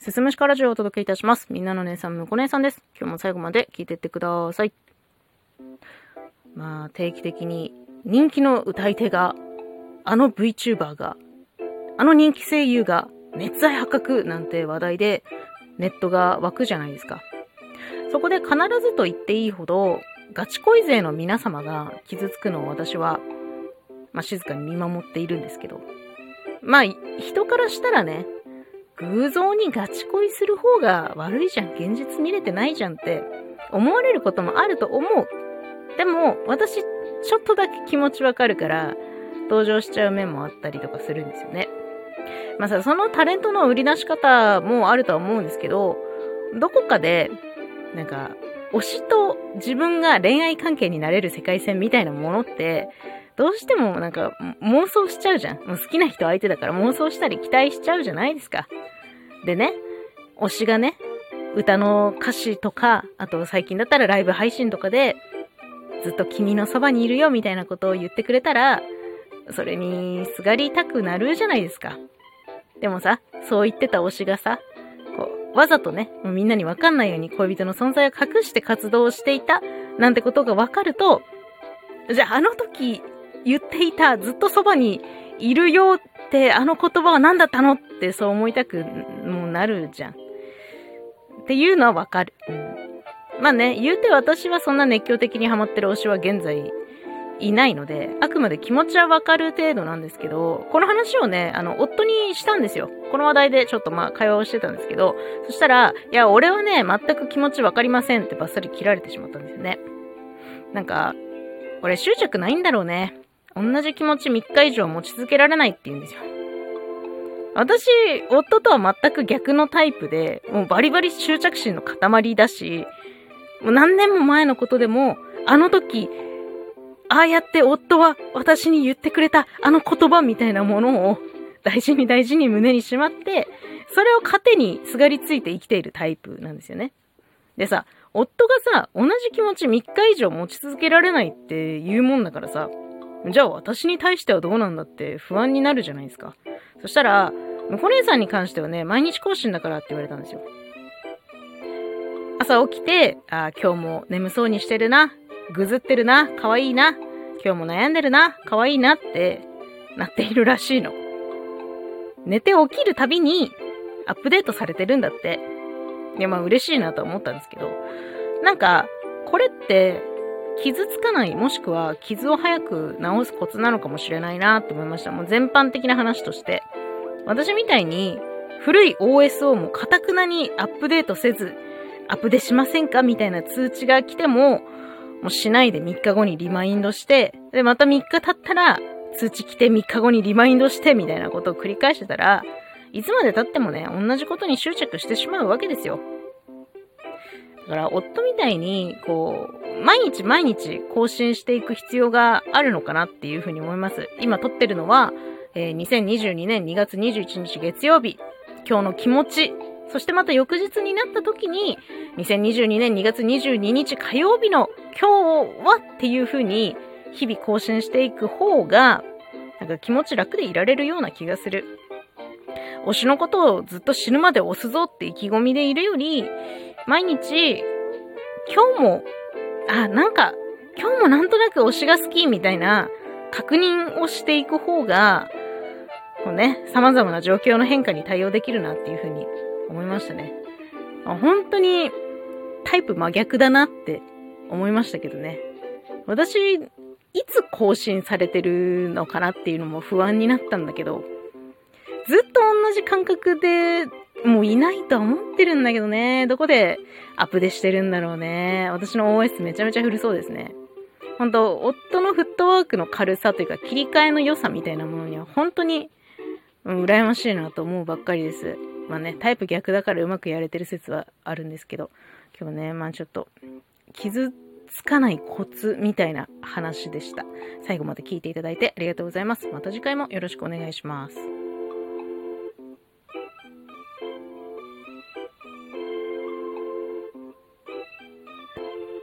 すすむしかラジオをお届けいたします。みんなの姉さん、むこ姉さんです。今日も最後まで聞いてってください。まあ、定期的に人気の歌い手が、あの VTuber が、あの人気声優が熱愛発覚なんて話題でネットが湧くじゃないですか。そこで必ずと言っていいほど、ガチ恋勢の皆様が傷つくのを私は、まあ、静かに見守っているんですけど。まあ、人からしたらね、偶像にガチ恋する方が悪いじゃん。現実見れてないじゃんって思われることもあると思う。でも、私、ちょっとだけ気持ちわかるから、登場しちゃう面もあったりとかするんですよね。まあさ、そのタレントの売り出し方もあるとは思うんですけど、どこかで、なんか、推しと自分が恋愛関係になれる世界線みたいなものって、どうしてもなんか妄想しちゃうじゃん。もう好きな人相手だから妄想したり期待しちゃうじゃないですか。でね、推しがね、歌の歌詞とか、あと最近だったらライブ配信とかで、ずっと君のそばにいるよみたいなことを言ってくれたら、それにすがりたくなるじゃないですか。でもさ、そう言ってた推しがさ、こう、わざとね、もうみんなにわかんないように恋人の存在を隠して活動していた、なんてことがわかると、じゃああの時言っていた、ずっとそばにいるよって、あの言葉は何だったのってそう思いたくもなるじゃん。っていうのはわかる。うん。まあね、言うて私はそんな熱狂的にハマってる推しは現在いないので、あくまで気持ちはわかる程度なんですけど、この話をね、あの、夫にしたんですよ。この話題でちょっとまあ会話をしてたんですけど、そしたら、いや、俺はね、全く気持ちわかりませんってバッサリ切られてしまったんですよね。なんか、俺執着ないんだろうね。同じ気持ち3日以上持ち続けられないって言うんですよ。私、夫とは全く逆のタイプで、もうバリバリ執着心の塊だし、もう何年も前のことでも、あの時、ああやって夫は私に言ってくれたあの言葉みたいなものを大事に大事に胸にしまって、それを糧にすがりついて生きているタイプなんですよね。でさ、夫がさ、同じ気持ち3日以上持ち続けられないって言うもんだからさ、じゃあ私に対してはどうなんだって不安になるじゃないですか。そしたら、むこ姉さんに関してはね、毎日更新だからって言われたんですよ。朝起きて、あ今日も眠そうにしてるな、ぐずってるな、可愛いな、今日も悩んでるな、可愛いなってなっているらしいの。寝て起きるたびにアップデートされてるんだって。いや、まあ嬉しいなと思ったんですけど、なんか、これって傷つかない、もしくは傷を早く治すコツなのかもしれないなって思いました。もう全般的な話として。私みたいに古い OS をもうカタクナにアップデートせず、アップデしませんかみたいな通知が来ても、もうしないで3日後にリマインドして、で、また3日経ったら通知来て3日後にリマインドしてみたいなことを繰り返してたら、いつまで経ってもね、同じことに執着してしまうわけですよ。だから、夫みたいに、こう、毎日毎日更新していく必要があるのかなっていうふうに思います。今撮ってるのは、えー、2022年2月21日月曜日、今日の気持ち、そしてまた翌日になった時に、2022年2月22日火曜日の今日はっていう風に日々更新していく方が、なんか気持ち楽でいられるような気がする。推しのことをずっと死ぬまで押すぞって意気込みでいるより、毎日、今日も、あ、なんか、今日もなんとなく推しが好きみたいな確認をしていく方が、こうね、様々な状況の変化に対応できるなっていうふうに思いましたね。本当にタイプ真逆だなって思いましたけどね。私、いつ更新されてるのかなっていうのも不安になったんだけど、ずっと同じ感覚でもういないとは思ってるんだけどね。どこでアップデしてるんだろうね。私の OS めちゃめちゃ古そうですね。ほんと、夫のフットワークの軽さというか切り替えの良さみたいなものには本当に、うん、羨ましいなと思うばっかりです。まあね、タイプ逆だからうまくやれてる説はあるんですけど、今日ね、まあちょっと、傷つかないコツみたいな話でした。最後まで聞いていただいてありがとうございます。また次回もよろしくお願いします。